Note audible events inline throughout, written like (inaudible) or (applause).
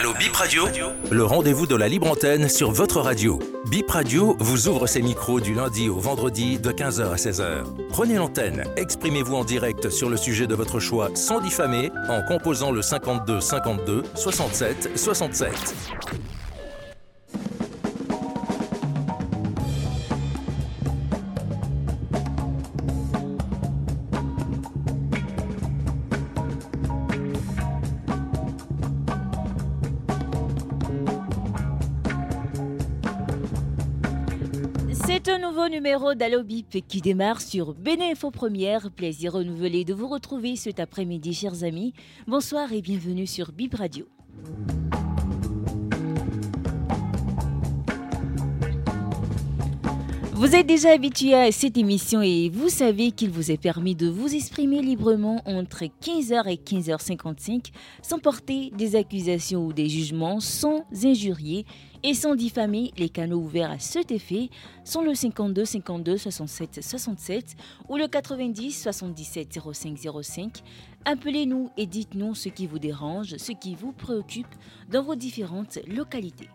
Allo Bip Radio Le rendez-vous de la libre antenne sur votre radio. Bip Radio vous ouvre ses micros du lundi au vendredi de 15h à 16h. Prenez l'antenne, exprimez-vous en direct sur le sujet de votre choix sans diffamer en composant le 52 52 67 67. Numéro d'Allo Bip qui démarre sur Bénéfo Première. Plaisir renouvelé de vous retrouver cet après-midi, chers amis. Bonsoir et bienvenue sur Bip Radio. Vous êtes déjà habitué à cette émission et vous savez qu'il vous est permis de vous exprimer librement entre 15h et 15h55 sans porter des accusations ou des jugements, sans injurier et sans diffamer. Les canaux ouverts à cet effet sont le 52 52 67 67 ou le 90 77 05 05. Appelez-nous et dites-nous ce qui vous dérange, ce qui vous préoccupe dans vos différentes localités.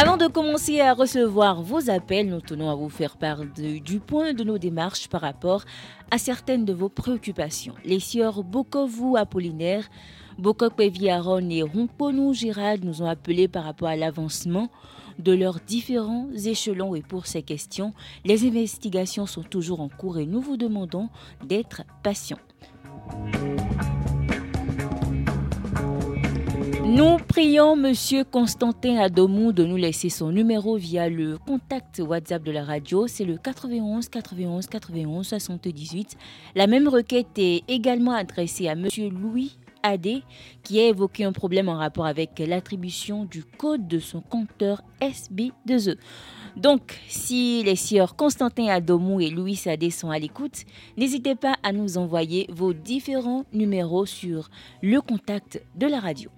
Avant de commencer à recevoir vos appels, nous tenons à vous faire part du point de nos démarches par rapport à certaines de vos préoccupations. Les sieurs Bokovu Apollinaire, Bokokwevi Aaron et Rumponou Gérald nous ont appelés par rapport à l'avancement de leurs différents échelons et pour ces questions, les investigations sont toujours en cours et nous vous demandons d'être patients. Nous prions Monsieur Constantin Adomou de nous laisser son numéro via le contact WhatsApp de la radio. C'est le 91 91 91 78. La même requête est également adressée à Monsieur Louis Adé qui a évoqué un problème en rapport avec l'attribution du code de son compteur SB2E. Donc, si les sieurs Constantin Adomou et Louis Adé sont à l'écoute, n'hésitez pas à nous envoyer vos différents numéros sur le contact de la radio.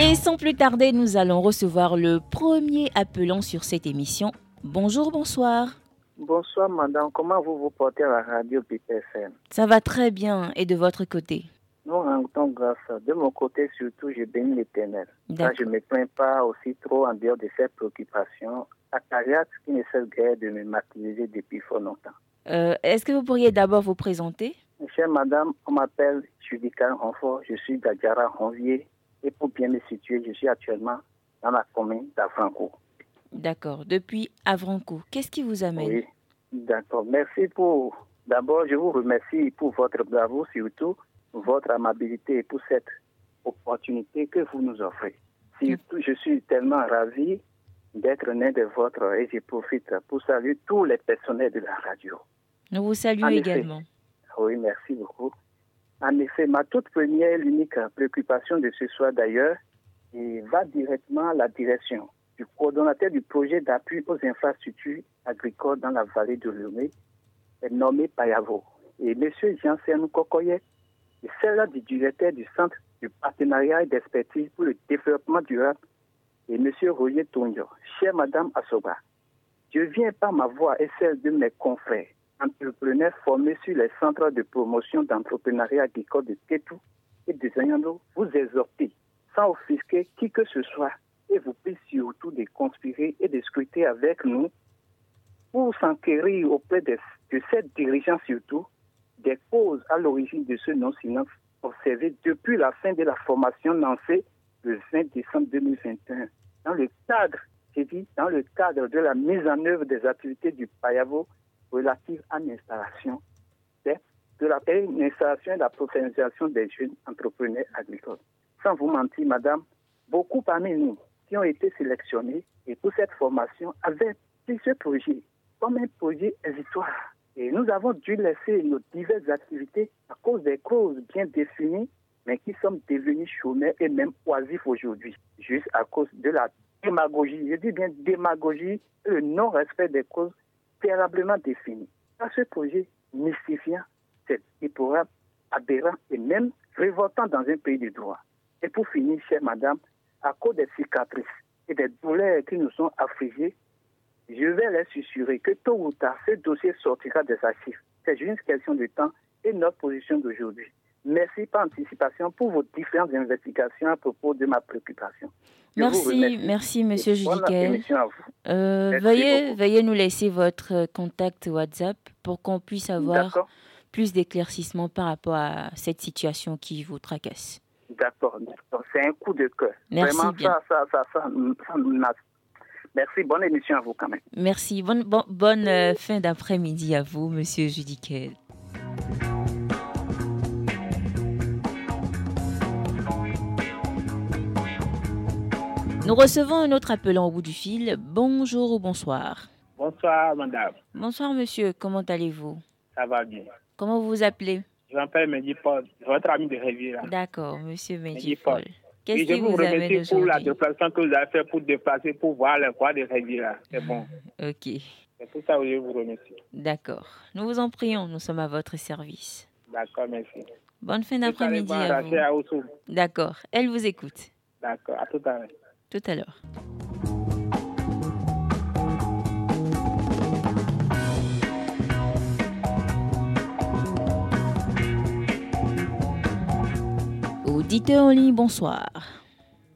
Et sans plus tarder, nous allons recevoir le premier appelant sur cette émission. Bonjour, bonsoir. Bonsoir madame, comment vous vous portez à la radio BPFM Ça va très bien et de votre côté? Nous rendons grâce. De mon côté surtout, je bénis l'éternel. Je ne me plains pas aussi trop en dehors de ces préoccupations acariates qui ne cessent guère de me martyriser depuis fort longtemps. Euh, Est-ce que vous pourriez d'abord vous présenter? Chère madame, on m'appelle Judica Renfort, je suis d'Adjara Ronvier et pour bien me situer, je suis actuellement dans la commune d'Afranco. D'accord. Depuis Avranco, qu'est-ce qui vous amène? Oui, d'accord. Merci pour. D'abord, je vous remercie pour votre bravo, surtout votre amabilité et pour cette opportunité que vous nous offrez. Surtout, je suis tellement ravi d'être né de votre et je profite pour saluer tous les personnels de la radio. Nous vous saluons également. Oui, merci beaucoup. En effet, ma toute première et l'unique préoccupation de ce soir d'ailleurs et va directement à la direction du coordonnateur du projet d'appui aux infrastructures agricoles dans la vallée de Lomé, nommé Payavo. Et M. Jean-Sernou Kokoye est celle du directeur du Centre du partenariat et d'expertise pour le développement durable et M. Roger Tonyo. Chère Madame Assoba, je viens par ma voix et celle de mes confrères entrepreneurs formés sur les centres de promotion d'entrepreneuriat agricole de Tétou et de Zanyando vous exhorter, sans offusquer qui que ce soit, et vous prie surtout de conspirer et de scruter avec nous pour s'enquérir auprès de, de cette dirigeants surtout des causes à l'origine de ce non-silence observé depuis la fin de la formation lancée le 20 décembre 2021 dans le cadre, j'ai dit, dans le cadre de la mise en œuvre des activités du PAYAVO relatives à l'installation de la et la professionnalisation des jeunes entrepreneurs agricoles. Sans vous mentir, madame, beaucoup parmi nous qui ont été sélectionnés et pour cette formation avaient pris ce projet comme un projet hésitoire. Et nous avons dû laisser nos diverses activités à cause des causes bien définies, mais qui sont devenus chômeurs et même oisifs aujourd'hui, juste à cause de la démagogie. Je dis bien démagogie le non-respect des causes préalablement définies. Dans ce projet mystifiant, c'est déplorable, aberrant et même révoltant dans un pays de droit. Et pour finir, chère madame, à cause des cicatrices et des douleurs qui nous sont affligées, je vais les assurer que tôt ou tard, ce dossier sortira des archives. C'est juste une question de temps et notre position d'aujourd'hui. Merci par anticipation pour vos différentes investigations à propos de ma préoccupation. merci, merci, Monsieur Judiquel. Euh, veuillez, veuillez nous laisser votre contact WhatsApp pour qu'on puisse avoir plus d'éclaircissements par rapport à cette situation qui vous tracasse. D'accord, C'est un coup de cœur. Merci Vraiment, bien. Ça, ça, ça, ça, Merci, bonne émission à vous quand même. Merci, bonne, bonne euh, fin d'après-midi à vous, Monsieur Judiquel. Nous recevons un autre appelant au bout du fil. Bonjour ou bonsoir. Bonsoir, madame. Bonsoir, monsieur. Comment allez-vous? Ça va bien. Comment vous vous appelez? Je m'appelle Mehdi Paul, votre ami de Riviera. D'accord, monsieur Mehdi Paul. Qu'est-ce qui vous, vous amène pour la déplacement que vous avez fait pour déplacer, pour voir le quoi de Riviera. C'est bon. (laughs) Ok. C'est pour ça que je vous remercie. D'accord. Nous vous en prions, nous sommes à votre service. D'accord, merci. Bonne fin d'après-midi à vous. D'accord. Elle vous écoute. D'accord, à tout à l'heure. Tout à l'heure. Auditeur en ligne, bonsoir.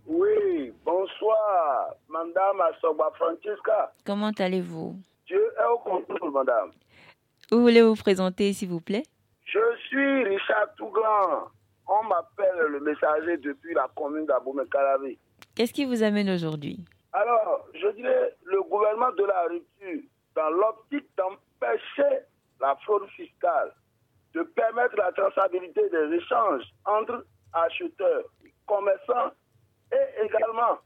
Oui, bonsoir, Madame Asoba Francesca. Comment allez-vous? Dieu est au contrôle, Madame. Vous voulez vous présenter, s'il vous plaît? Je suis Richard Touglan. On m'appelle le messager depuis la commune d'Aboumé-Calavi. Qu'est-ce qui vous amène aujourd'hui? Alors, je dirais le gouvernement de la rupture, dans l'optique d'empêcher la fraude fiscale, de permettre la traçabilité des échanges entre acheteurs, commerçants et également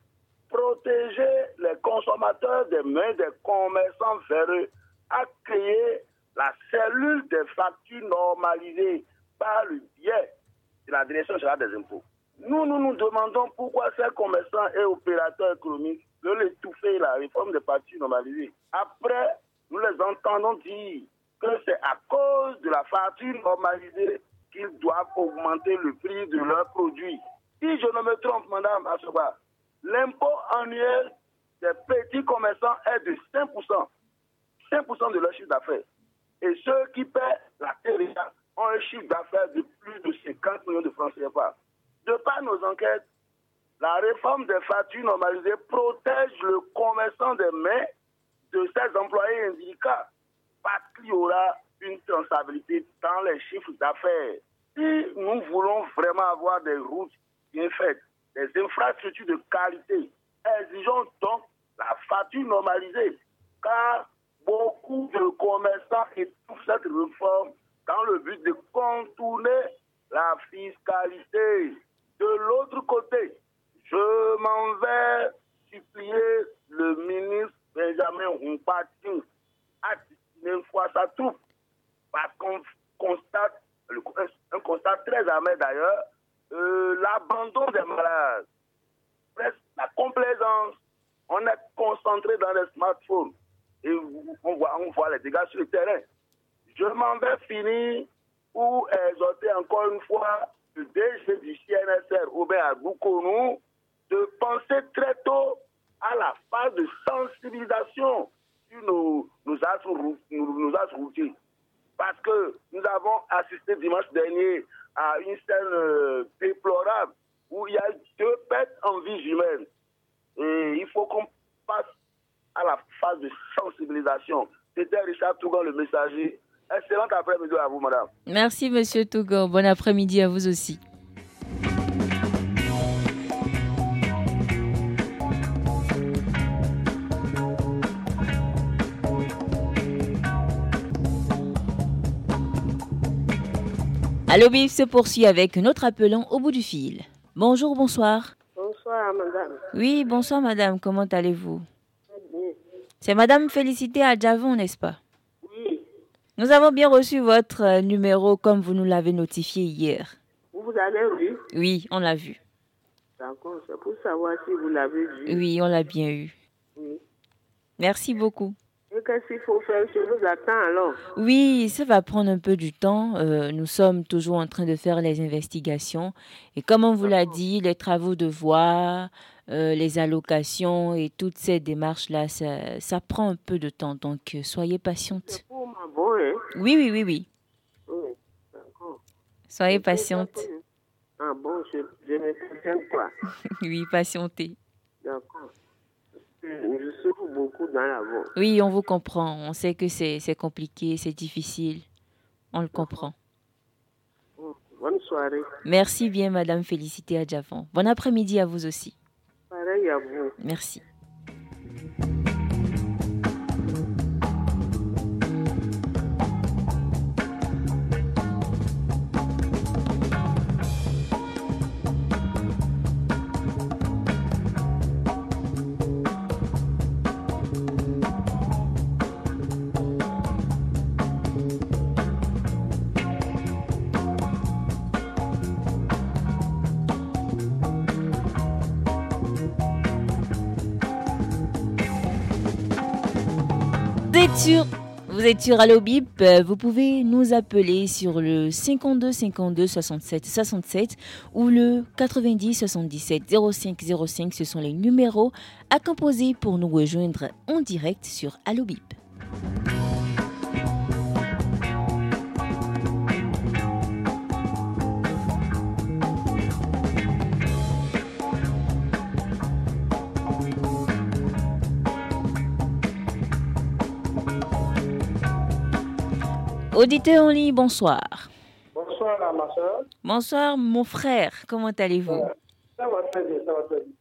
protéger les consommateurs des mains des commerçants véreux, a créé la cellule des factures normalisées par le biais de la Direction générale des impôts. Nous, nous nous demandons pourquoi ces commerçants et opérateurs économiques veulent étouffer la réforme des factures normalisées. Après, nous les entendons dire que c'est à cause de la facture normalisée qu'ils doivent augmenter le prix de leurs produits. Si je ne me trompe, Madame Asoba, l'impôt annuel des petits commerçants est de 5%. 5% de leur chiffre d'affaires. Et ceux qui paient la TVA ont un chiffre d'affaires de plus de 50 millions de francs CFA. De par nos enquêtes, la réforme des factures normalisées protège le commerçant des mains de ses employés indicats parce qu'il y aura une traçabilité dans les chiffres d'affaires. Si nous voulons vraiment avoir des routes bien faites, des infrastructures de qualité, exigeons donc la facture normalisée, car beaucoup de commerçants étouffent cette réforme dans le but de contourner la fiscalité. De l'autre côté, je m'en vais supplier le ministre Benjamin Humpatin à une fois sa troupe parce qu'on constate un constat très amer d'ailleurs, euh, l'abandon des malades, la complaisance. On est concentré dans les smartphones et on voit, on voit les dégâts sur le terrain. Je m'en vais finir pour exhorter encore une fois le DG du CNSR, Robert Agoukonou, de penser très tôt à la phase de sensibilisation sur nos, nos axes routiers. Parce que nous avons assisté dimanche dernier à une scène euh, déplorable où il y a deux pertes en vie humaine. Et il faut qu'on passe à la phase de sensibilisation. C'était Richard Tougan, le messager. Excellent après-midi à vous, madame. Merci, monsieur Tougan. Bon après-midi à vous aussi. Allo Bif se poursuit avec notre appelant au bout du fil. Bonjour, bonsoir. Bonsoir, madame. Oui, bonsoir, madame. Comment allez-vous? C'est madame Félicité Adjavon, n'est-ce pas? Nous avons bien reçu votre euh, numéro comme vous nous l'avez notifié hier. Vous avez vu? Oui, on l'a vu. D'accord, c'est pour savoir si vous l'avez vu. Oui, on l'a bien eu. Oui. Merci beaucoup. Et qu'est-ce qu'il faut faire? Je vous attends alors. Oui, ça va prendre un peu du temps. Euh, nous sommes toujours en train de faire les investigations. Et comme on vous l'a dit, les travaux de voie, euh, les allocations et toutes ces démarches-là, ça, ça prend un peu de temps. Donc, soyez patiente. Oui, oui, oui, oui. Soyez patiente. Ah bon, je, je ne t'aime pas. (laughs) Oui, patientez. D'accord. Je beaucoup dans la. Oui, on vous comprend. On sait que c'est compliqué, c'est difficile. On le comprend. Bonne soirée. Merci bien, Madame Félicité Adjavon. Bon après-midi à vous aussi. Pareil à vous. Merci. Vous êtes sur Allo Bip, euh, vous pouvez nous appeler sur le 52 52 67 67 ou le 90 77 05 05. Ce sont les numéros à composer pour nous rejoindre en direct sur Allo Bip. Auditeur en ligne, bonsoir. Bonsoir, ma soeur. Bonsoir, mon frère. Comment allez-vous? Ça va très bien, ça va très bien.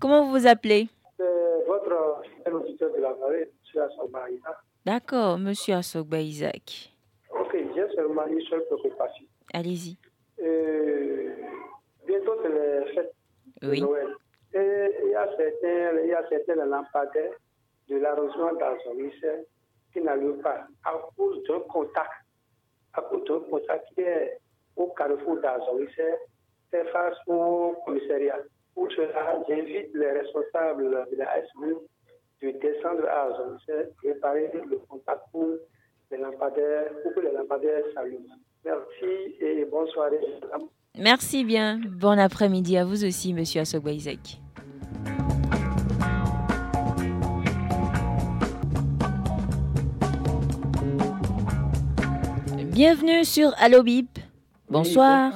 Comment vous vous appelez? C'est votre fidèle auditeur de la vallée, M. Assobaïda. D'accord, monsieur Assogba Isaac. Ok, j'ai seulement une seule préoccupation. Allez-y. Euh, bientôt, c'est les fêtes Oui. de Noël. Et il y a certains, il y a certains lampadaires de l'arrondissement d'Azoris qui n'allument pas à cause d'un contact, à cause d'un contact qui est au carrefour d'Azoris, c'est face au commissariat. Pour cela, j'invite les responsables de la SMU de descendre à Azoris, réparer le contact pour les lampadaires, pour que les lampadaires s'allument. Merci et bonne soirée. Merci bien. Bon après-midi à vous aussi, monsieur Assogba Isaac. Bienvenue sur Allo Bip. Bonsoir.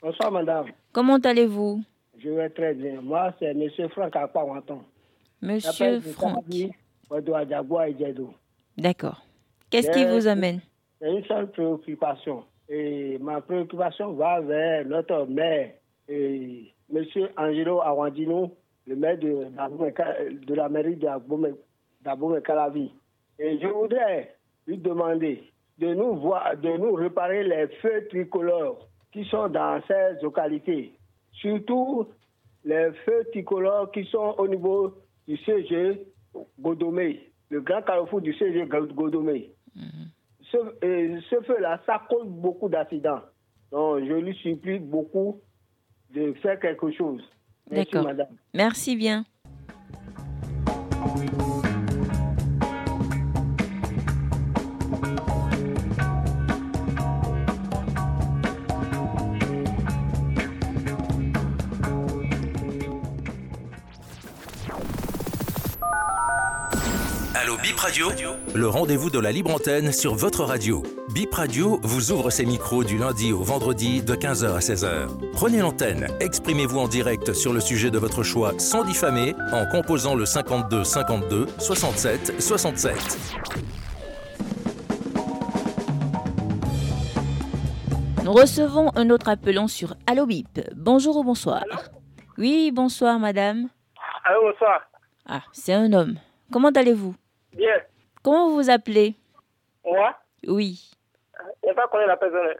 Bonsoir, madame. Comment allez-vous? Je vais très bien. Moi, c'est M. Franck Akpawanton. Monsieur Franck. D'accord. Qu'est-ce qui Euh, vous amène? une seule préoccupation. Et ma préoccupation va vers notre maire, et M. Angelo Awandino, le maire de, de la mairie d'Abomey-Calavi. Et je voudrais lui demander de nous, voir, de nous réparer les feux tricolores qui sont dans ces localités. Surtout les feux tricolores qui sont au niveau du CG Godomé, le grand carrefour du CG Godomé. Ce, euh, ce feu-là, ça cause beaucoup d'accidents. Donc, je lui supplie beaucoup de faire quelque chose. Merci, D'accord. madame. Merci bien. Allô Bip Radio Le rendez-vous de la libre antenne sur votre radio. Bip Radio vous ouvre ses micros du lundi au vendredi de 15h à 16h. Prenez l'antenne, exprimez-vous en direct sur le sujet de votre choix sans diffamer en composant le 52 52 67 67. Nous recevons un autre appelant sur Allo Bip. Bonjour ou bonsoir? Oui, bonsoir madame. Allô, bonsoir. Ah, c'est un homme. Comment allez-vous? Bien. Comment vous vous appelez? Moi, Oui. je n'ai pas connu la personne.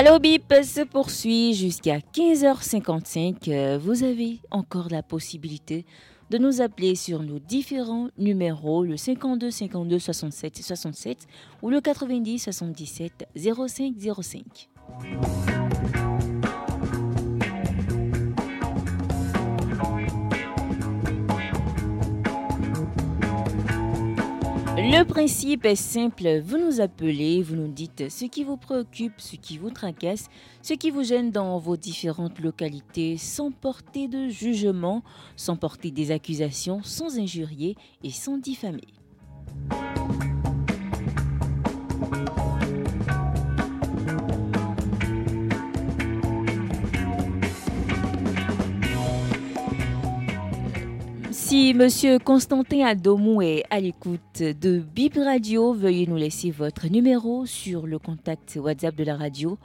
Allo Bip se poursuit jusqu'à 15h55. Euh, Vous avez encore la possibilité de nous appeler sur nos différents numéros, le 52 52 67 67 ou le 90 77 05 05. Le principe est simple, vous nous appelez, vous nous dites ce qui vous préoccupe, ce qui vous tracasse, ce qui vous gêne dans vos différentes localités, sans porter de jugement, sans porter des accusations, sans injurier et sans diffamer. Si Monsieur Constantin Adomou est à l'écoute de Bip Radio, veuillez nous laisser votre numéro sur le contact WhatsApp de la radio.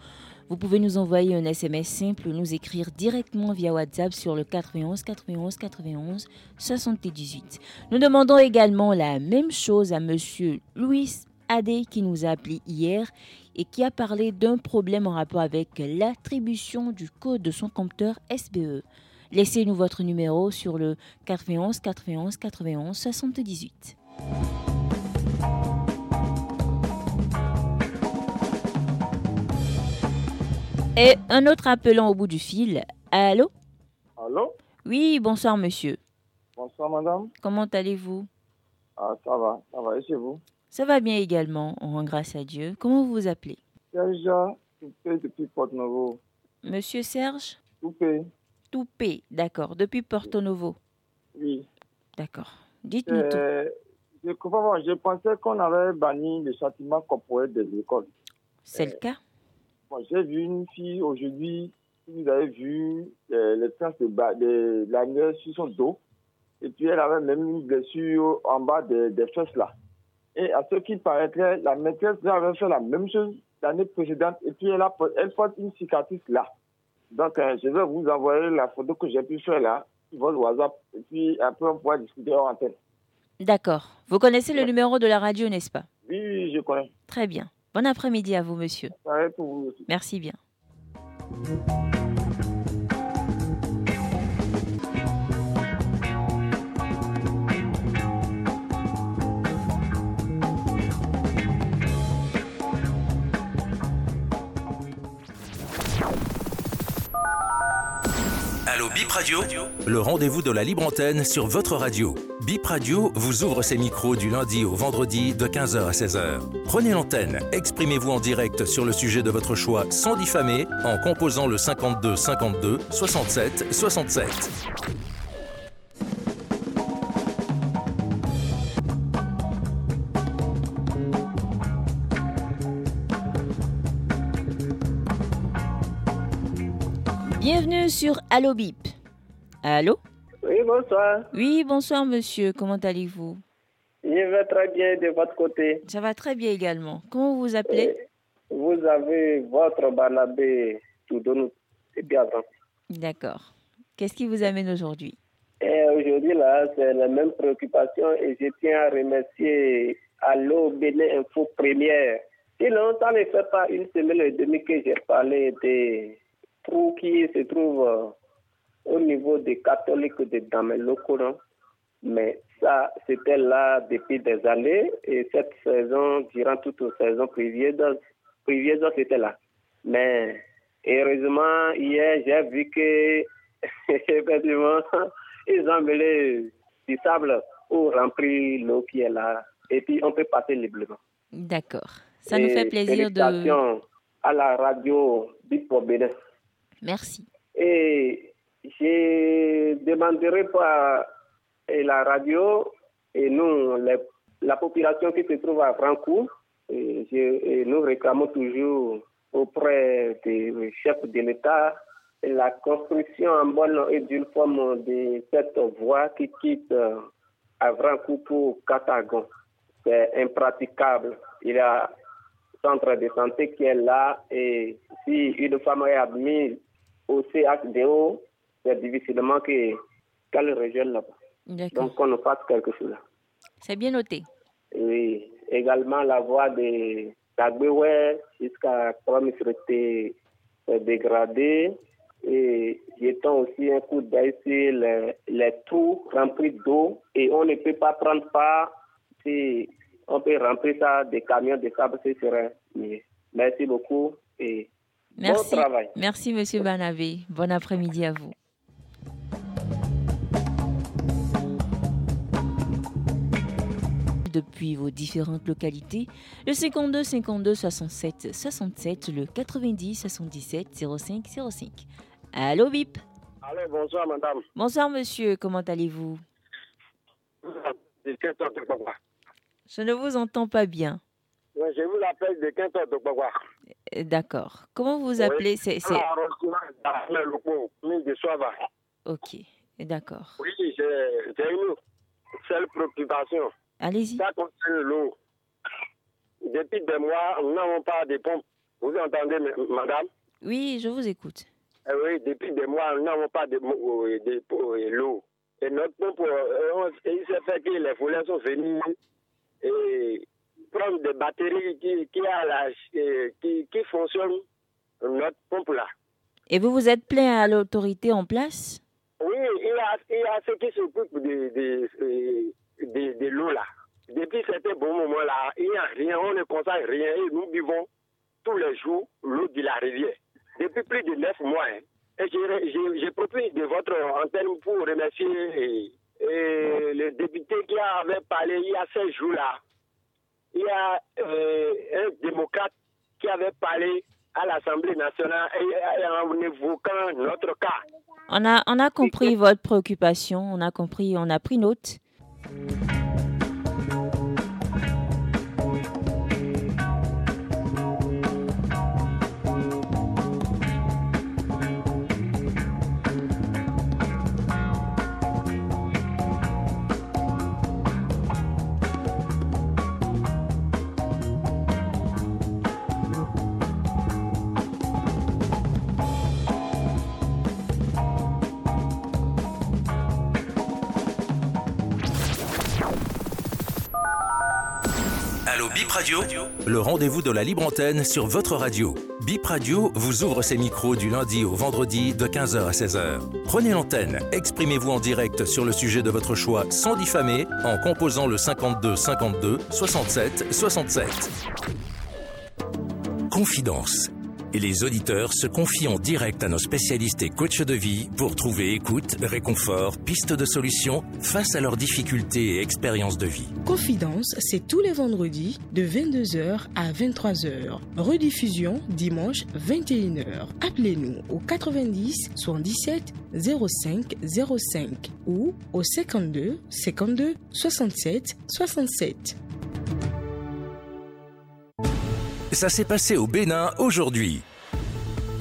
Vous pouvez nous envoyer un SMS simple ou nous écrire directement via WhatsApp sur le 91 91 91 78. Nous demandons également la même chose à Monsieur Louis Adé qui nous a appelé hier et qui a parlé d'un problème en rapport avec l'attribution du code de son compteur SBE. Laissez-nous votre numéro sur le 91 91 91 78. Et un autre appelant au bout du fil. Allô? Allô? Oui, bonsoir monsieur. Bonsoir madame. Comment allez-vous? Ah, ça va, ça va. Et chez vous? Ça va bien également, on rend grâce à Dieu. Comment vous vous appelez? Serge Toupé depuis Porto Novo. Monsieur Serge? Toupé Toupé, d'accord. Depuis Porto Novo Oui. D'accord. Dites-nous tout. Euh, je comprends pas. Je pensais qu'on avait banni le châtiment corporel des écoles. C'est le cas? Bon, J'ai vu une fille aujourd'hui, vous avez vu euh, les traces de, la neige sur son dos. Et puis elle avait même une blessure en bas des, des fesses là. Et à ce qui paraîtrait, la maîtresse avait fait la même chose l'année précédente. Et puis elle, a, elle porte une cicatrice là. Donc euh, je vais vous envoyer la photo que j'ai pu faire là votre WhatsApp. Et puis après on pourra discuter en antenne. D'accord. Vous connaissez le numéro de la radio, n'est-ce pas? Oui, oui, je connais. Très bien. Bon après-midi à vous, monsieur. Pour vous aussi. Merci bien. Allô Bip Radio Le rendez-vous de la libre antenne sur votre radio. Bip Radio vous ouvre ses micros du lundi au vendredi de 15h à 16h. Prenez l'antenne, exprimez-vous en direct sur le sujet de votre choix sans diffamer en composant le 52 52 67 67. Bienvenue sur Allo Bip. Allô Oui, bonsoir. Oui, bonsoir monsieur. Comment allez-vous? Je vais très bien de votre côté. Ça va très bien également. Comment vous vous appelez? Vous avez votre Barnabé Toudonou. C'est bien avant. D'accord. Qu'est-ce qui vous amène aujourd'hui? Et aujourd'hui, là, c'est la même préoccupation et je tiens à remercier Allo Bénin Info Première. Sinon, ça ne fait pas une semaine et demie que j'ai parlé des trous qui se trouvent euh, au niveau des catholiques de non? Mais ça, c'était là depuis des années et cette saison, durant toute la saison prévieuse c'était là. Mais heureusement, hier, j'ai vu que, (laughs) effectivement, ils ont mêlé du sable pour remplir l'eau qui est là. Et puis, on peut passer librement. D'accord. Ça nous fait plaisir de... à la radio Bipo Bénin. Merci. Et je demanderai pas et la radio et nous, la population qui se trouve à Francourt, et nous réclamons toujours auprès des chefs de l'État la construction en bonne et due forme de cette voie qui quitte euh, à pour Catagon. C'est impraticable. Il y a centre de santé qui est là et si une femme est admise au CHDO, c'est difficilement que- qu'elle rejoigne là-bas. Donc, on nous fasse quelque chose. C'est bien noté. Et également, la voie de Dagbewe jusqu'à Kwamisrete est dégradée. Et jetons aussi un coup d'œil sur les, les trous remplis d'eau. Et on ne peut pas prendre part. Si on peut remplir ça des camions de sable, ce serait mieux. Merci beaucoup et Merci. Bon travail. Merci, Monsieur Banavé. Bon après-midi à vous. depuis vos différentes localités, le 52 52 67 67, le 90 77 05 05. Allô, BIP? Allô, bonsoir, madame. Bonsoir, monsieur. Comment allez-vous? Je ne vous entends pas bien. Oui, je vous appelle de Quinton de D'accord. Comment vous appelez? C'est, c'est-. Ok, d'accord. Oui, j'ai j'ai une seule préoccupation. Allez-y. Ça concerne l'eau. Depuis des mois, nous n'avons pas de pompe. Vous entendez, madame? Oui, je vous écoute. Eh Oui, depuis des mois, nous n'avons pas de, euh, de, de- de l'eau. Et notre pompe, euh, on- il s'est fait que les foulées sont venus et prendre des batteries qui, qui, a la, qui, qui fonctionnent notre pompe là. Et vous vous êtes plaint à l'autorité en place? Oui, il y a, il y a ceux qui s'occupent de, de, euh, de, de l'eau là. Depuis certains bons moments là, il n'y a rien, on ne constate rien et nous buvons tous les jours l'eau de la rivière. Depuis plus de neuf mois. hein. Et j'ai- profité de votre antenne pour remercier euh, euh, le député qui avait parlé il y a ces jours là. Il y a euh, un démocrate qui avait parlé à l'Assemblée nationale et, en évoquant notre cas. On a, on a compris votre préoccupation, on a compris, on a pris note. Bip Radio Le rendez-vous de la libre antenne sur votre radio. Bip Radio vous ouvre ses micros du lundi au vendredi de 15h à 16h. Prenez l'antenne, exprimez-vous en direct sur le sujet de votre choix sans diffamer en composant le 52 52 67 67. Confidence. Et les auditeurs se confient en direct à nos spécialistes et coachs de vie pour trouver écoute, réconfort, pistes de solutions face à leurs difficultés et expériences de vie. Confidence, c'est tous les vendredis de 22h à 23h. Rediffusion dimanche 21h. Appelez-nous au 90 77 05 05 ou au 52 52 67 67. Ça s'est passé au Bénin aujourd'hui.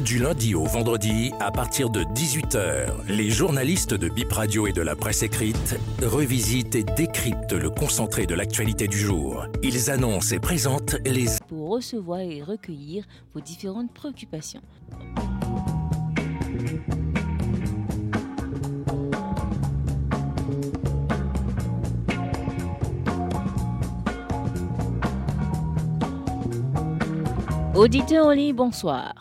Du lundi au vendredi, à partir de 18h, les journalistes de Bip Radio et de la presse écrite revisitent et décryptent le concentré de l'actualité du jour. Ils annoncent et présentent les pour recevoir et recueillir vos différentes préoccupations. Auditeur en ligne, bonsoir.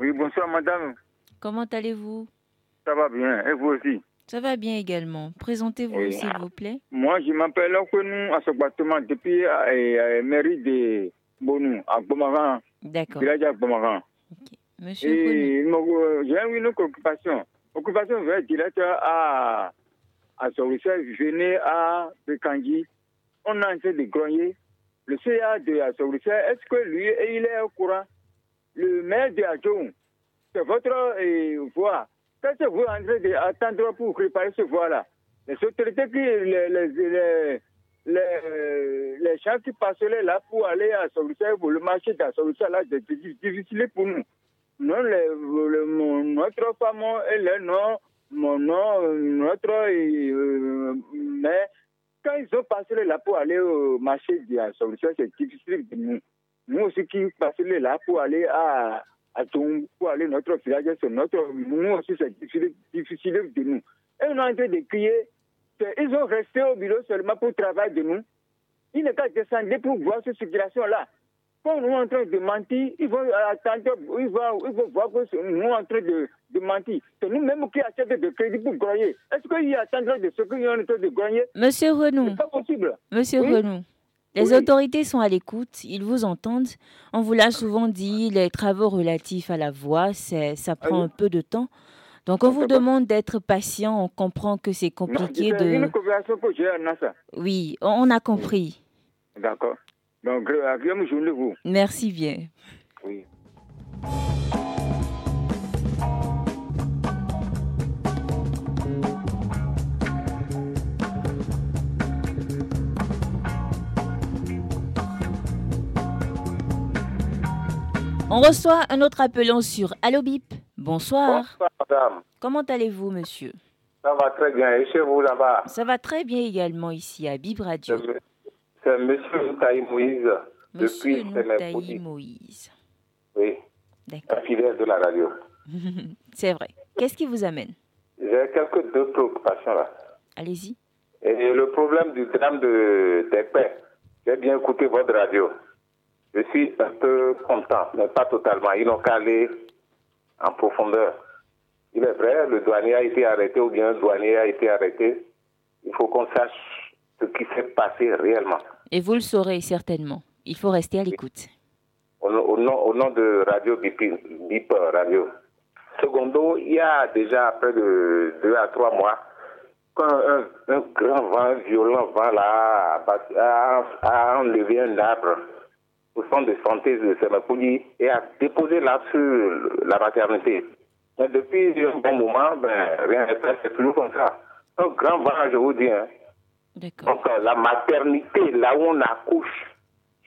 Oui, bonsoir madame. Comment allez-vous? Ça va bien. Et vous aussi? Ça va bien également. Présentez-vous, Oui. s'il vous plaît. Moi, je m'appelle Okwenou à ce bâtiment depuis la mairie de Bonou, à Bomaran, D'accord. village à Bomaran. Monsieur Renaud. Et moi, j'ai une occupation. Occupation vraie directe à, à Sorisel, venez à Bekangui. On a en train de grogner. Le CA de Sorisel, est-ce que lui, il est au courant? Le maire de Adjoum, c'est votre euh, voix. Qu'est-ce que vous en train d'attendre pour préparer ce voie-là Les autorités les, les, les, les, les gens qui passeraient là pour aller à pour le marché de Sorisel, là, c'est difficile pour nous. Non, notre femme et le nom, mon nom, euh, notre. euh, mais quand ils ont passé là pour aller au marché de la c'est difficile de nous. Nous aussi qui passons là pour aller à, à Tung, pour aller notre village, c'est notre. Nous aussi, c'est difficile, difficile de nous. Et on est en train de crier. Ils ont resté au bureau seulement pour travailler de nous. Ils n'ont qu'à descendre pour voir cette situation-là. Quand nous sommes en train de mentir, ils vont attendre, ils vont, ils vont voir que nous en train de, de mentir. C'est nous-mêmes qui achetons de crédit pour gagner. Est-ce qu'ils attendront de ce qu'ils sont en train de gagner? Monsieur Renou. C'est pas possible. Monsieur Oui? Renou, Les autorités sont à l'écoute, ils vous entendent. On vous l'a souvent dit, les travaux relatifs à la voie, ça prend un peu de temps. Donc, on vous demande d'être patient. On comprend que c'est compliqué de. Une que j'ai Oui, on a compris. D'accord. Donc, euh, vous. Merci bien. Oui. On reçoit un autre appelant sur Allo Bip. Bonsoir. Bonsoir, madame. Comment allez-vous, monsieur? Ça va très bien. Et chez vous, là-bas? Ça va très bien également ici, à Bip Radio. C'est monsieur Noutaï Moïse. Monsieur Noutaï Moïse. Oui. D'accord. fidèle de la radio. (laughs) C'est vrai. Qu'est-ce qui vous amène? J'ai quelques deux préoccupations là. Allez-y. Et le problème du drame de d'épée. J'ai bien écouté votre radio. Je suis un peu content, mais pas totalement. Ils n'ont qu'à aller en profondeur. Il est vrai, le douanier a été arrêté ou bien le douanier a été arrêté. Il faut qu'on sache ce qui s'est passé réellement. Et vous le saurez certainement. Il faut rester à l'écoute. Au, nom, au, nom, de Radio Bip, Radio. Secondo, il y a déjà près de deux à trois mois, quand un, grand vent, un violent vent là, a, a enlevé un arbre au centre de santé de Semakoudi et a déposé là sur la maternité. Mais depuis un bon moment, ben, rien n'est fait, c'est toujours comme ça. Un grand vent, je vous dis. Hein. Donc, la maternité, là où on accouche,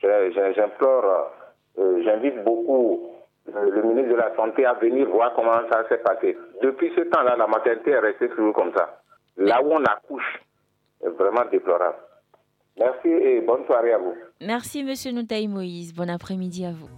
j'implore, euh, j'invite beaucoup euh, le ministre de la Santé à venir voir comment ça s'est passé. Depuis ce temps-là, la maternité est restée toujours comme ça. Là où on accouche, c'est vraiment déplorable. Merci et bonne soirée à vous. Merci, Monsieur Noutaï Moïse. Bon après-midi à vous.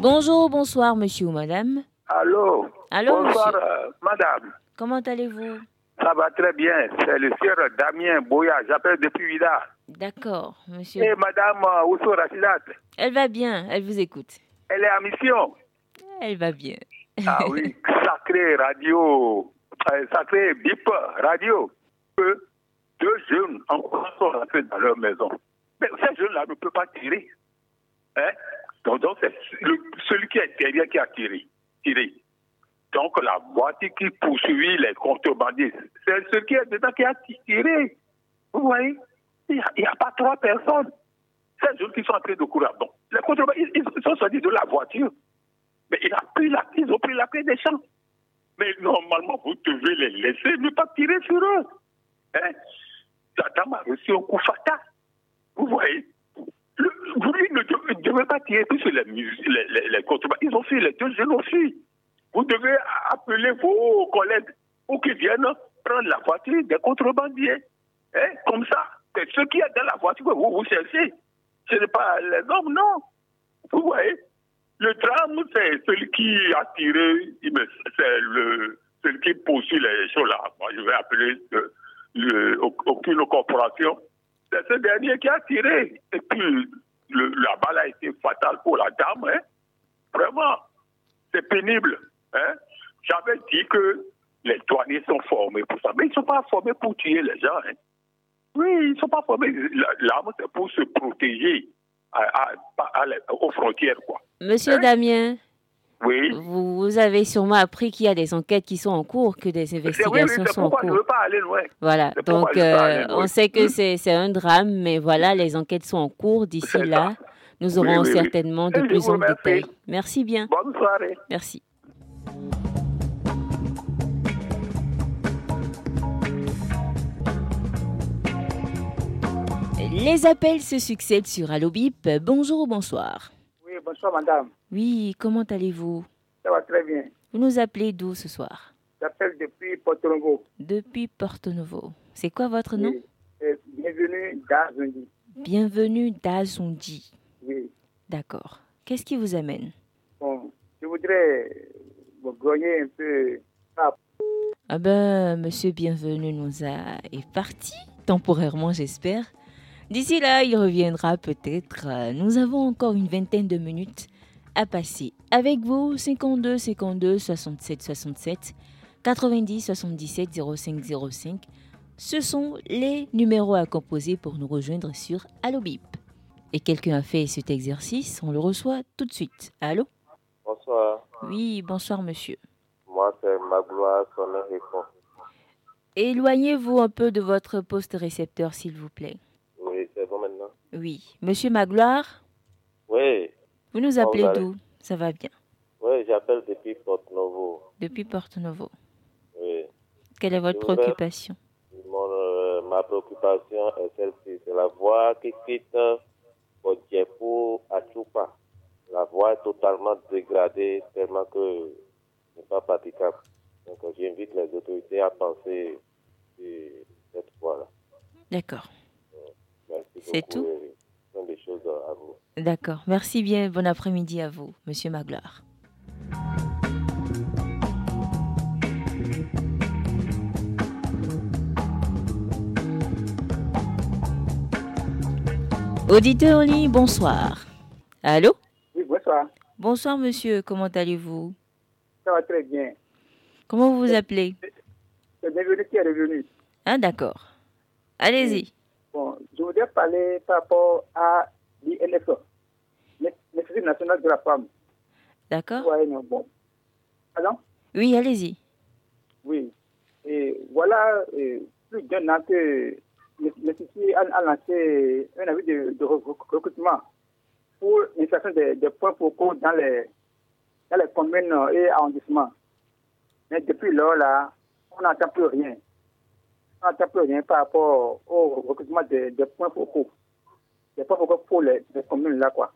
Bonjour, bonsoir, monsieur ou madame. Allô? Allô, bonsoir, euh, madame. Comment allez-vous? Ça va très bien. C'est le sieur Damien Boya. J'appelle depuis Vida. D'accord, monsieur. Et madame euh, Ousso Rachidat Elle va bien, elle vous écoute. Elle est en mission. Elle va bien. Ah oui, (laughs) sacré radio, euh, sacré bip radio. deux jeunes encore sont rentrés dans leur maison. Mais ces jeunes-là ne peuvent pas tirer. Hein? Donc, c'est celui qui est derrière qui a tiré. tiré. Donc, la voiture qui poursuit les contrebandiers, c'est celui qui est dedans qui a tiré. Vous voyez? Il n'y a, pas trois personnes. C'est gens qui sont en train de courir. Bon, les contrebandiers, ils, sont sortis de la voiture. Mais ils, pris la, ils ont pris la clé des champs. Mais normalement, vous devez les laisser ne pas tirer sur eux. Hein? La dame a reçu un coup fatal. Vous voyez? Vous ne devez pas tirer plus sur les, les, Ils ont fait les deux aussi. Vous devez appeler vos collègues pour qu'ils viennent prendre la voiture des contrebandiers. Hein? Comme ça, c'est ceux qui sont dans la voiture que vous, vous cherchez. Ce n'est pas les hommes, non. Vous voyez? Le drame, c'est celui qui a tiré, c'est le, celui qui poursuit les choses là. Moi, je vais appeler le, le, aucune corporation c'est ce dernier qui a tiré. Et puis, la balle a été fatale pour la dame. Hein. Vraiment, c'est pénible. Hein. J'avais dit que les douaniers sont formés pour ça. Mais ils ne sont pas formés pour tuer les gens. Hein. Oui, ils ne sont pas formés. L'arme, c'est pour se protéger aux frontières. Quoi. Monsieur Damien, oui. Vous, avez sûrement appris qu'il y a des enquêtes qui sont en cours, que des investigations sont en cours. Je veux pas aller loin. Voilà, donc euh, on sait que c'est un drame, mais voilà, les enquêtes sont en cours. D'ici là, nous aurons certainement de plus en détails. Merci bien. Bonne soirée. Merci. Les appels se succèdent sur Allobip. Bonjour ou bonsoir. Oui, bonsoir madame. Oui, comment allez-vous? Ça va très bien. Vous nous appelez d'où ce soir? J'appelle depuis Porto Novo. Depuis Porto Novo. C'est quoi votre nom? Bienvenue dans Bienvenue d'Azundi. Oui. D'accord. Qu'est-ce qui vous amène? Bon, je voudrais vous grogner un peu. Ah, Ah ben, monsieur Bienvenu nous a... est parti, temporairement j'espère. D'ici là, il reviendra peut-être. Nous avons encore une vingtaine de minutes à passer. Avec vous, 52 52 67 67 90 77 05 05. Ce sont les numéros à composer pour nous rejoindre sur Allo Bip. Et quelqu'un a fait cet exercice, on le reçoit tout de suite. Allô Bonsoir. Oui, bonsoir monsieur. Moi, c'est Magloire. Éloignez-vous un peu de votre poste récepteur, s'il vous plaît. Oui, c'est bon maintenant. Oui. Monsieur Magloire, Oui. vous nous appelez d'où? Ça va bien. Oui, j'appelle depuis Porto Novo. Depuis Porto Novo. Oui. Quelle est votre préoccupation? Mon, euh, ma préoccupation est celle-ci. C'est la voie qui quitte Podjepo à Chupa. La voie est totalement dégradée tellement que ce n'est pas praticable. Donc, euh, j'invite les autorités à penser sur cette voie-là. D'accord. C'est tout choses à vous. D'accord. Merci bien. Bon après-midi à vous, monsieur Magloire. Auditeur en ligne, bonsoir. Allô? Oui, bonsoir. Bonsoir monsieur, comment allez-vous? Ça va très bien. Comment vous vous appelez? C'est bienvenu qui est revenu. Ah d'accord. Allez-y. Bon, je voudrais parler par rapport à l'INFA, l'Institut national de la femme. D'accord Ouais, non, bon. Pardon Oui, allez-y. Oui. Et voilà, plus d'un an que l'Institut a, a lancé un avis de, de re- recrutement pour l'installation des, des points focaux dans les, dans les communes et arrondissements. Mais depuis lors, là, on n'entend plus rien. On n'entend plus rien par rapport au recrutement des, des points focaux. Des points focaux pour les, les communes, là, quoi.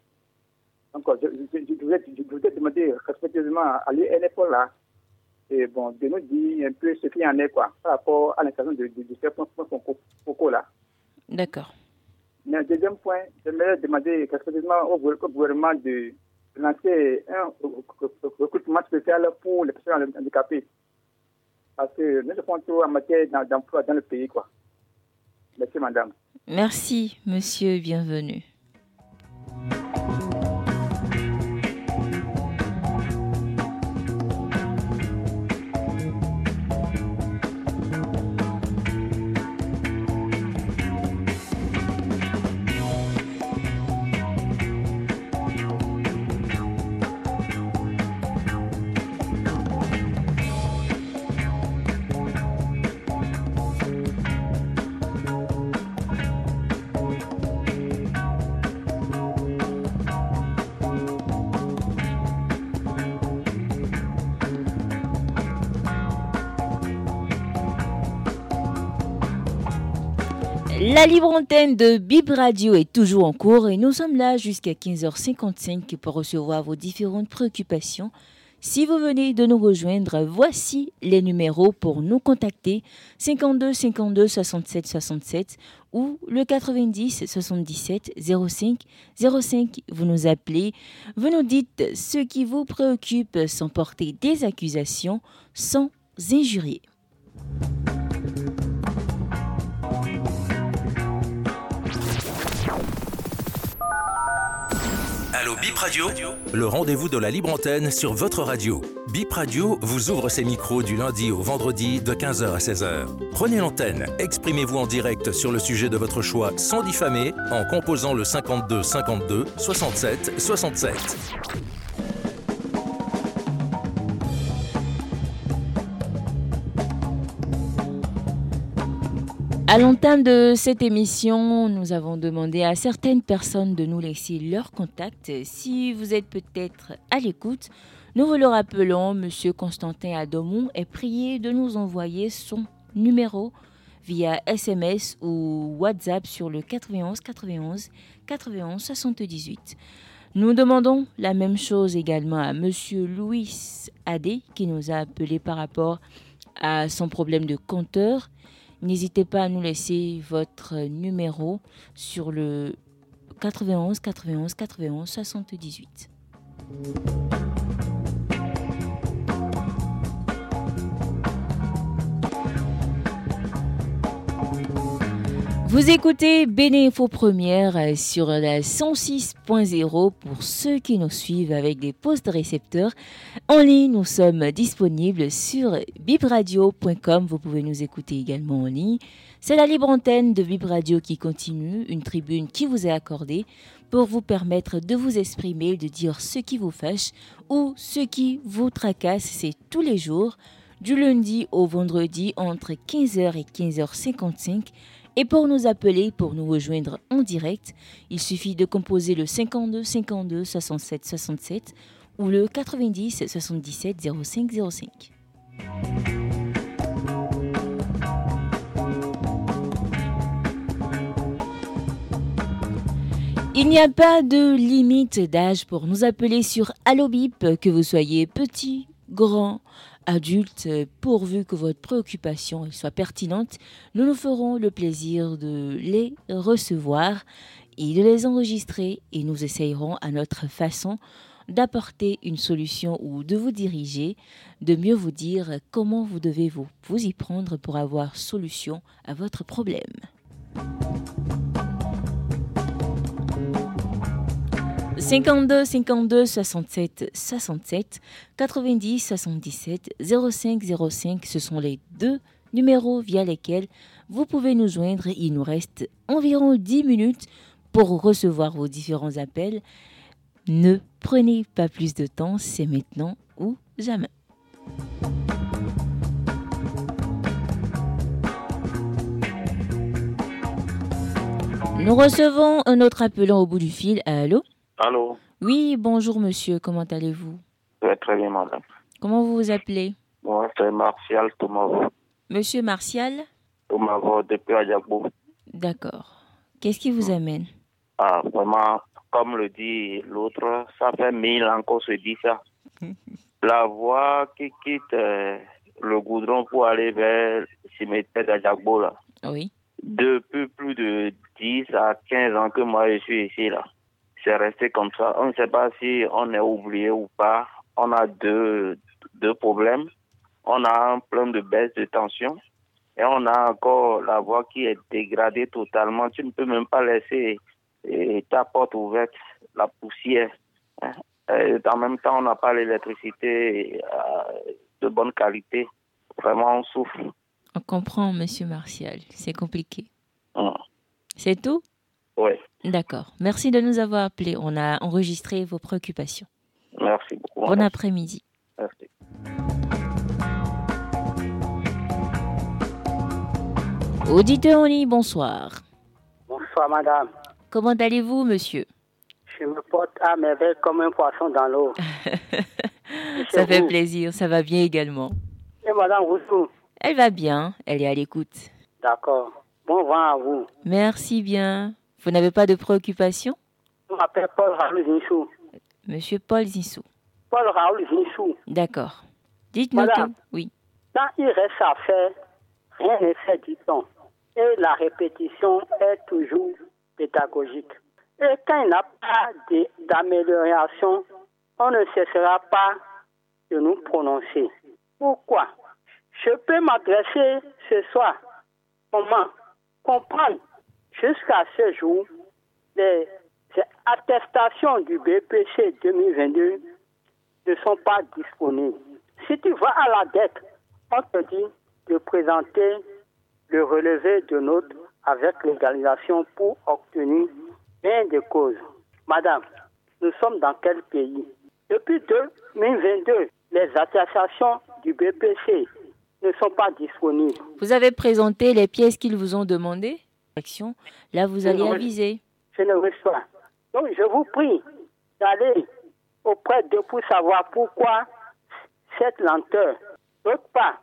Donc, je, je, je, je voulais, je voulais demander respectueusement à l'INFO, là, et bon, de nous dire un peu ce qu'il y en est, quoi, par rapport à l'installation de, de, de ces points focaux, là. D'accord. Mais un deuxième point, j'aimerais demander respectivement au gouvernement de lancer un recrutement spécial pour les personnes handicapées. Parce que nous devons tout en matière d'em- d'emploi dans le pays. Quoi. Merci, madame. Merci monsieur, bienvenue. La libre antenne de Bib Radio est toujours en cours et nous sommes là jusqu'à 15h55 pour recevoir vos différentes préoccupations. Si vous venez de nous rejoindre, voici les numéros pour nous contacter 52 52 67 67 ou le 90 77 05 05. Vous nous appelez, vous nous dites ce qui vous préoccupe sans porter des accusations, sans injurier. Radio Le rendez-vous de la libre antenne sur votre radio. Bip Radio vous ouvre ses micros du lundi au vendredi de 15h à 16h. Prenez l'antenne, exprimez-vous en direct sur le sujet de votre choix sans diffamer en composant le 52 52 67 67. À l'entame de cette émission, nous avons demandé à certaines personnes de nous laisser leur contact. Si vous êtes peut-être à l'écoute, nous vous le rappelons, Monsieur Constantin Adomon est prié de nous envoyer son numéro via SMS ou WhatsApp sur le 91 91 91 78. Nous demandons la même chose également à Monsieur Louis Adé qui nous a appelé par rapport à son problème de compteur. N'hésitez pas à nous laisser votre numéro sur le 91 91 91 78. Vous écoutez Bénéfo Première euh, sur la 106.0 pour ceux qui nous suivent avec des postes récepteurs. En ligne, nous sommes disponibles sur bibradio.com. Vous pouvez nous écouter également en ligne. C'est la libre antenne de Vibradio qui continue, une tribune qui vous est accordée pour vous permettre de vous exprimer, de dire ce qui vous fâche ou ce qui vous tracasse. C'est tous les jours, du lundi au vendredi entre 15h et 15h55 et pour nous appeler, pour nous rejoindre en direct, il suffit de composer le 52 52 67 67 ou le 90 77 05 05. Il n'y a pas de limite d'âge pour nous appeler sur Allobip, que vous soyez petit, grand, adultes, pourvu que votre préoccupation soit pertinente, nous nous ferons le plaisir de les recevoir et de les enregistrer et nous essayerons à notre façon d'apporter une solution ou de vous diriger, de mieux vous dire comment vous devez vous, vous y prendre pour avoir solution à votre problème. 52 52 67 67 90 77 05 05 ce sont les deux numéros via lesquels vous pouvez nous joindre. Il nous reste environ 10 minutes pour recevoir vos différents appels. Ne prenez pas plus de temps, c'est maintenant ou jamais. Nous recevons un autre appelant au bout du fil. Allô? Allô? Oui, bonjour monsieur, comment allez-vous? Très bien, madame. Comment vous vous appelez? Moi, c'est Martial Tomavo. Monsieur Martial? Tomavo, depuis Adjabou. D'accord. Qu'est-ce qui vous amène? Ah, vraiment, comme le dit l'autre, ça fait mille ans qu'on se dit ça. (laughs) La voie qui quitte euh, le goudron pour aller vers le cimetière d'Adjabou, là. Oui. Depuis plus de 10 à 15 ans que moi je suis ici, là c'est resté comme ça. On ne sait pas si on est oublié ou pas. On a deux, deux problèmes. On a un problème de baisse de tension et on a encore la voie qui est dégradée totalement. Tu ne peux même pas laisser ta porte ouverte, la poussière. Hein. en même temps, on n'a pas l'électricité euh, de bonne qualité. Vraiment, on souffre. On comprend, monsieur Martial. C'est compliqué. Hum. C'est tout? Oui. D'accord. Merci de nous avoir appelés. On a enregistré vos préoccupations. Merci beaucoup. Bon après-midi. Merci. Auditeur en ligne, bonsoir. Bonsoir, madame. Comment allez-vous, monsieur? Je me porte à merveille comme un poisson dans l'eau. (laughs) ça fait plaisir, ça va bien également. Et madame Rousseau Elle va bien, elle est à l'écoute. D'accord. Bon vent à vous. Merci bien. Vous n'avez pas de préoccupation Je m'appelle Paul Raoul Zinsou. Monsieur Paul Zinsou. Paul Raoul Zinsou. D'accord. Dites-nous tout. Oui. Quand il reste à faire, rien n'est fait du temps. Et la répétition est toujours pédagogique. Et quand il n'y a pas d'amélioration, on ne cessera pas de nous prononcer. Pourquoi? Je peux m'adresser ce soir. Comment? Comprendre jusqu'à ce jour les attestations du BPC 2022 ne sont pas disponibles. Si tu vas à la dette, on te dit de présenter le relevé de notes avec l'égalisation pour obtenir bien des causes. Madame, nous sommes dans quel pays? Depuis 2022, les attestations du BPC ne sont pas disponibles. Vous avez présenté les pièces qu'ils vous ont demandées? Là, vous allez aviser. Je ne reçois. Donc, je vous prie d'aller auprès de pour savoir pourquoi cette lenteur. D'autre part,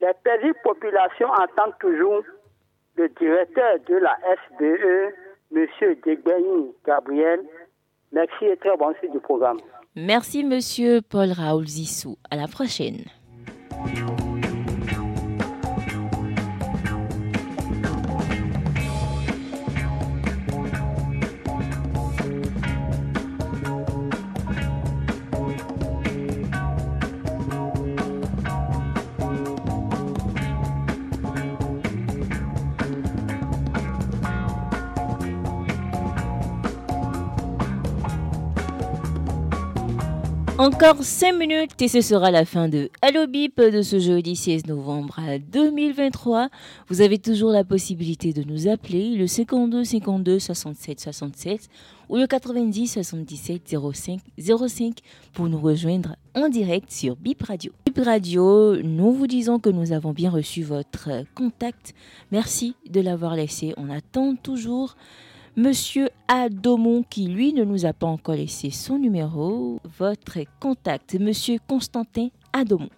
les petites populations entendent toujours le directeur de la SBE, M. Degbeyin Gabriel. Merci et très bon suite du programme. Merci, Monsieur Paul Raoul Zissou. À la prochaine. Encore 5 minutes et ce sera la fin de Allo Bip de ce jeudi 16 novembre 2023. Vous avez toujours la possibilité de nous appeler le 52 52 67 67 ou le 90 77 05 05 pour nous rejoindre en direct sur Bip Radio. Bip Radio, nous vous disons que nous avons bien reçu votre contact. Merci de l'avoir laissé. On attend toujours Monsieur Adomon, qui lui ne nous a pas encore laissé son numéro, votre contact, Monsieur Constantin Adomon.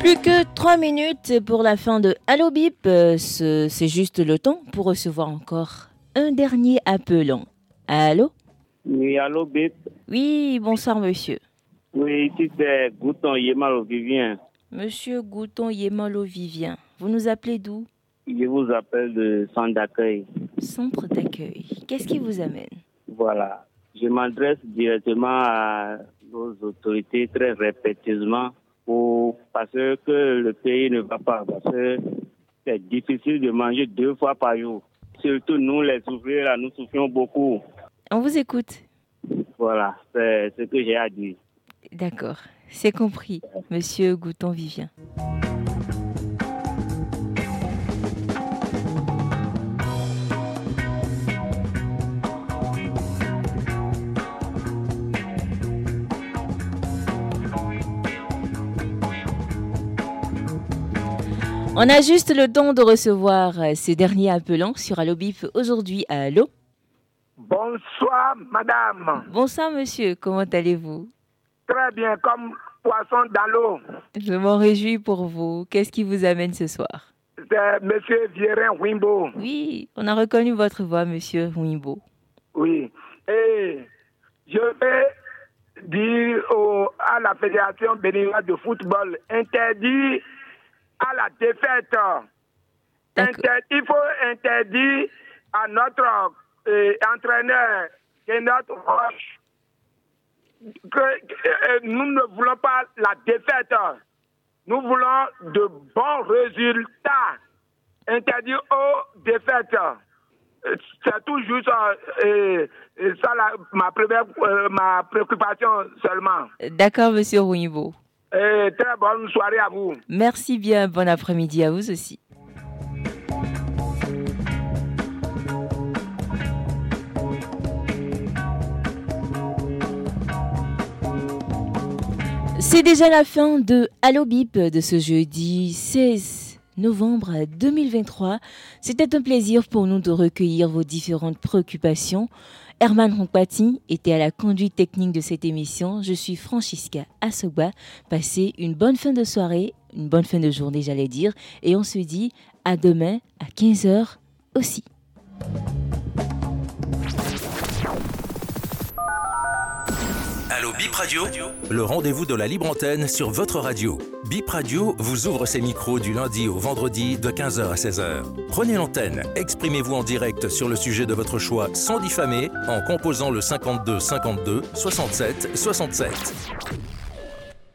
Plus que trois minutes pour la fin de Allo Bip. Euh, c'est juste le temps pour recevoir encore un dernier appelant. Allô Oui, Allo Bip. Oui, bonsoir monsieur. Oui, ici c'est Gouton Yemalo Vivien. Monsieur Gouton Yemalo Vivien, vous nous appelez d'où? Je vous appelle de centre d'accueil. Centre d'accueil. Qu'est-ce qui vous amène? Voilà. Je m'adresse directement à nos autorités très pour, parce que le pays ne va pas. Parce que c'est difficile de manger deux fois par jour. Surtout nous, les ouvriers, nous souffrons beaucoup. On vous écoute. Voilà, c'est ce que j'ai à dire. D'accord, c'est compris, monsieur Gouton-Vivien. On a juste le temps de recevoir euh, ces derniers appelants sur Allo Bip aujourd'hui à Allo. Bonsoir, madame. Bonsoir, monsieur. Comment allez-vous? Très bien, comme poisson dans l'eau. Je m'en réjouis pour vous. Qu'est-ce qui vous amène ce soir? C'est Monsieur Vierin Wimbo. Oui, on a reconnu votre voix, Monsieur Wimbo. Oui. Et je vais dire à la Fédération béninoise de football interdit à la défaite. il faut interdire à notre euh, entraîneur et notre coach que euh, nous ne voulons pas la défaite. Nous voulons de bons résultats. Interdit aux défaites. C'est tout juste euh, ça ma, première, euh, ma préoccupation seulement. D'accord, monsieur Rouibo. très bonne soirée à vous. Merci bien. Bon après-midi à vous aussi. C'est déjà la fin de Allo Bip de ce jeudi 16 novembre 2023. C'était un plaisir pour nous de recueillir vos différentes préoccupations. Herman Ronkpati était à la conduite technique de cette émission. Je suis Francisca Asogba. Passez une bonne fin de soirée, une bonne fin de journée, j'allais dire. Et on se dit à demain à 15h aussi. Radio, le rendez-vous de la libre antenne sur votre radio. Bip Radio vous ouvre ses micros du lundi au vendredi de 15h à 16h. Prenez l'antenne, exprimez-vous en direct sur le sujet de votre choix sans diffamer en composant le 52 52 67 67.